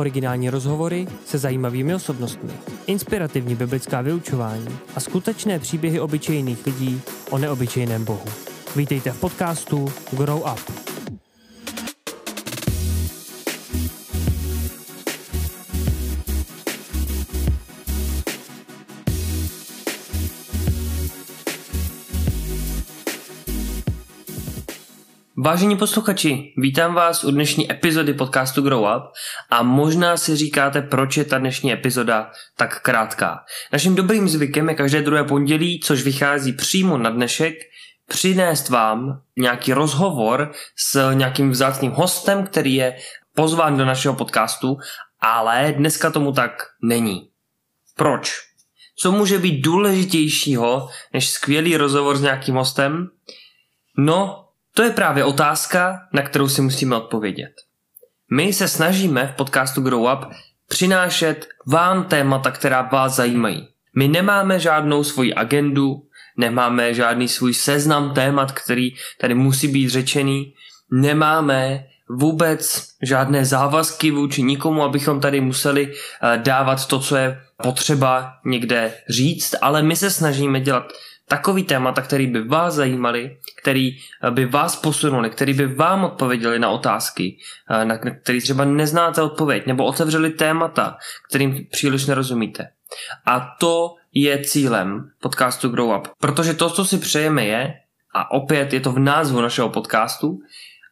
Originální rozhovory se zajímavými osobnostmi, inspirativní biblická vyučování a skutečné příběhy obyčejných lidí o neobyčejném Bohu. Vítejte v podcastu Grow Up. Vážení posluchači, vítám vás u dnešní epizody podcastu Grow Up a možná si říkáte, proč je ta dnešní epizoda tak krátká. Naším dobrým zvykem je každé druhé pondělí, což vychází přímo na dnešek, přinést vám nějaký rozhovor s nějakým vzácným hostem, který je pozván do našeho podcastu, ale dneska tomu tak není. Proč? Co může být důležitějšího než skvělý rozhovor s nějakým hostem? No, to je právě otázka, na kterou si musíme odpovědět. My se snažíme v podcastu Grow Up přinášet vám témata, která vás zajímají. My nemáme žádnou svoji agendu, nemáme žádný svůj seznam témat, který tady musí být řečený, nemáme vůbec žádné závazky vůči nikomu, abychom tady museli eh, dávat to, co je potřeba někde říct, ale my se snažíme dělat takový témata, který by vás zajímali, který eh, by vás posunuli, který by vám odpověděli na otázky, eh, na který třeba neznáte odpověď, nebo otevřeli témata, kterým příliš nerozumíte. A to je cílem podcastu Grow Up. Protože to, co si přejeme je, a opět je to v názvu našeho podcastu,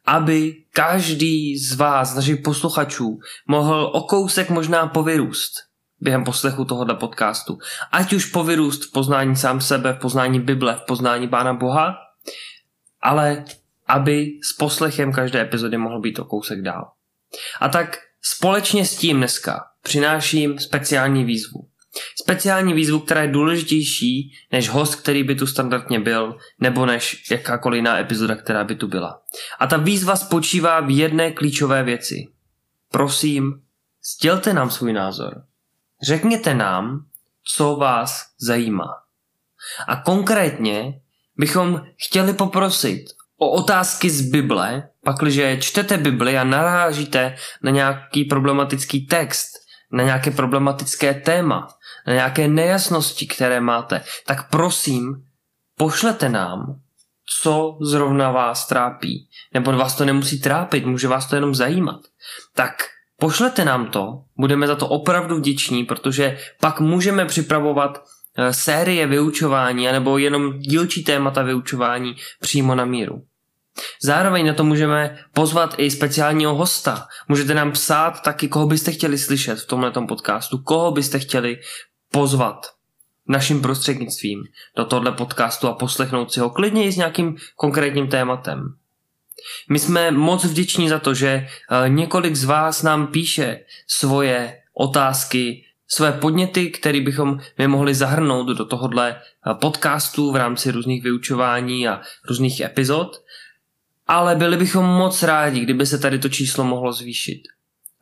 aby každý z vás, našich posluchačů, mohl o kousek možná povyrůst během poslechu tohoto podcastu. Ať už povyrůst v poznání sám sebe, v poznání Bible, v poznání Pána Boha, ale aby s poslechem každé epizody mohl být o kousek dál. A tak společně s tím dneska přináším speciální výzvu. Speciální výzvu, která je důležitější než host, který by tu standardně byl, nebo než jakákoliv jiná epizoda, která by tu byla. A ta výzva spočívá v jedné klíčové věci. Prosím, sdělte nám svůj názor. Řekněte nám, co vás zajímá. A konkrétně bychom chtěli poprosit o otázky z Bible, pakliže čtete Bibli a narážíte na nějaký problematický text, na nějaké problematické téma, na nějaké nejasnosti, které máte, tak prosím, pošlete nám, co zrovna vás trápí. Nebo vás to nemusí trápit, může vás to jenom zajímat. Tak Pošlete nám to, budeme za to opravdu vděční, protože pak můžeme připravovat eh, série vyučování nebo jenom dílčí témata vyučování přímo na míru. Zároveň na to můžeme pozvat i speciálního hosta. Můžete nám psát taky, koho byste chtěli slyšet v tomhle podcastu, koho byste chtěli pozvat naším prostřednictvím do tohle podcastu a poslechnout si ho klidně i s nějakým konkrétním tématem. My jsme moc vděční za to, že eh, několik z vás nám píše svoje otázky, své podněty, které bychom my mohli zahrnout do tohohle eh, podcastu v rámci různých vyučování a různých epizod. Ale byli bychom moc rádi, kdyby se tady to číslo mohlo zvýšit.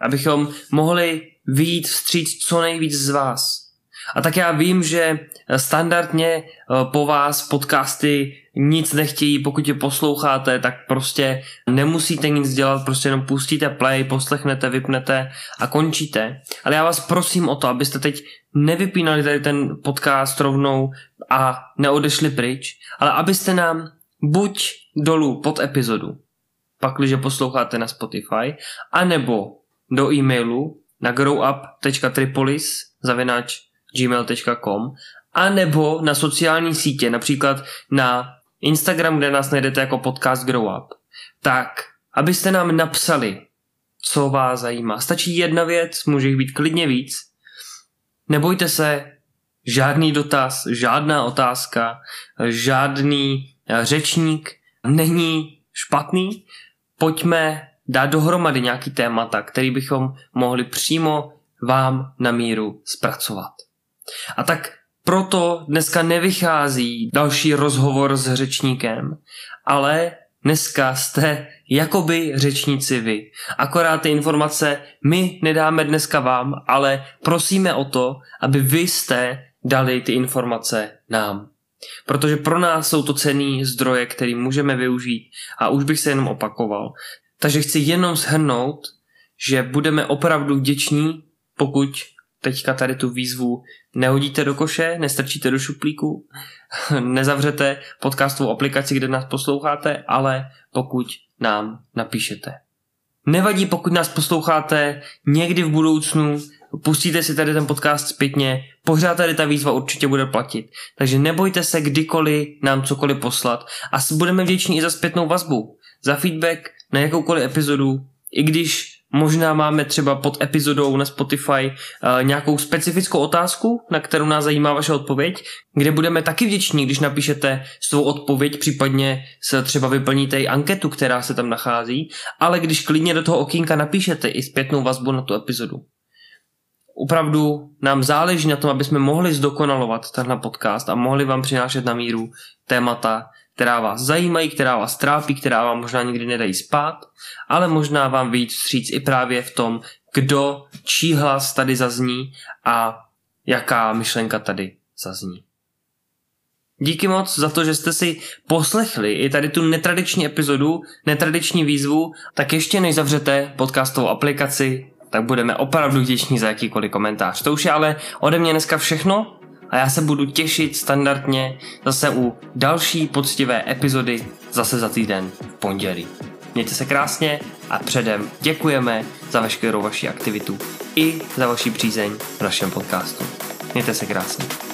Abychom mohli vyjít vstříc co nejvíc z vás. A tak já vím, že standardně eh, po vás podcasty nic nechtějí, pokud je posloucháte, tak prostě nemusíte nic dělat, prostě jenom pustíte play, poslechnete, vypnete a končíte. Ale já vás prosím o to, abyste teď nevypínali tady ten podcast rovnou a neodešli pryč, ale abyste nám buď dolů pod epizodu, pakliže posloucháte na Spotify, anebo do e-mailu na growup.tripolis zavináč gmail.com a nebo na sociální sítě, například na Instagram, kde nás najdete jako podcast Grow Up, tak abyste nám napsali, co vás zajímá. Stačí jedna věc, může jich být klidně víc. Nebojte se, žádný dotaz, žádná otázka, žádný eh, řečník není špatný. Pojďme dát dohromady nějaký témata, který bychom mohli přímo vám na míru zpracovat. A tak proto dneska nevychází další rozhovor s řečníkem, ale dneska jste jakoby řečníci vy. Akorát ty informace my nedáme dneska vám, ale prosíme o to, aby vy jste dali ty informace nám. Protože pro nás jsou to cený zdroje, který můžeme využít a už bych se jenom opakoval. Takže chci jenom shrnout, že budeme opravdu vděční, pokud teďka tady tu výzvu nehodíte do koše, nestrčíte do šuplíku, nezavřete podcastovou aplikaci, kde nás posloucháte, ale pokud nám napíšete. Nevadí, pokud nás posloucháte někdy v budoucnu, pustíte si tady ten podcast zpětně, pořád tady ta výzva určitě bude platit. Takže nebojte se kdykoliv nám cokoliv poslat a budeme vděční i za zpětnou vazbu, za feedback na jakoukoliv epizodu, i když Možná máme třeba pod epizodou na Spotify uh, nějakou specifickou otázku, na kterou nás zajímá vaše odpověď, kde budeme taky vděční, když napíšete svou odpověď, případně se třeba vyplníte i anketu, která se tam nachází, ale když klidně do toho okýnka napíšete i zpětnou vazbu na tu epizodu. Opravdu nám záleží na tom, aby jsme mohli zdokonalovat tenhle podcast a mohli vám přinášet na míru témata, která vás zajímají, která vás trápí, která vám možná nikdy nedají spát, ale možná vám víc vstříc i právě v tom, kdo, čí hlas tady zazní a jaká myšlenka tady zazní. Díky moc za to, že jste si poslechli i tady tu netradiční epizodu, netradiční výzvu, tak ještě než zavřete podcastovou aplikaci, tak budeme opravdu vděční za jakýkoliv komentář. To už je ale ode mě dneska všechno a já se budu těšit standardně zase u další poctivé epizody zase za týden v pondělí. Mějte se krásně a předem děkujeme za veškerou vaši aktivitu i za vaši přízeň v našem podcastu. Mějte se krásně.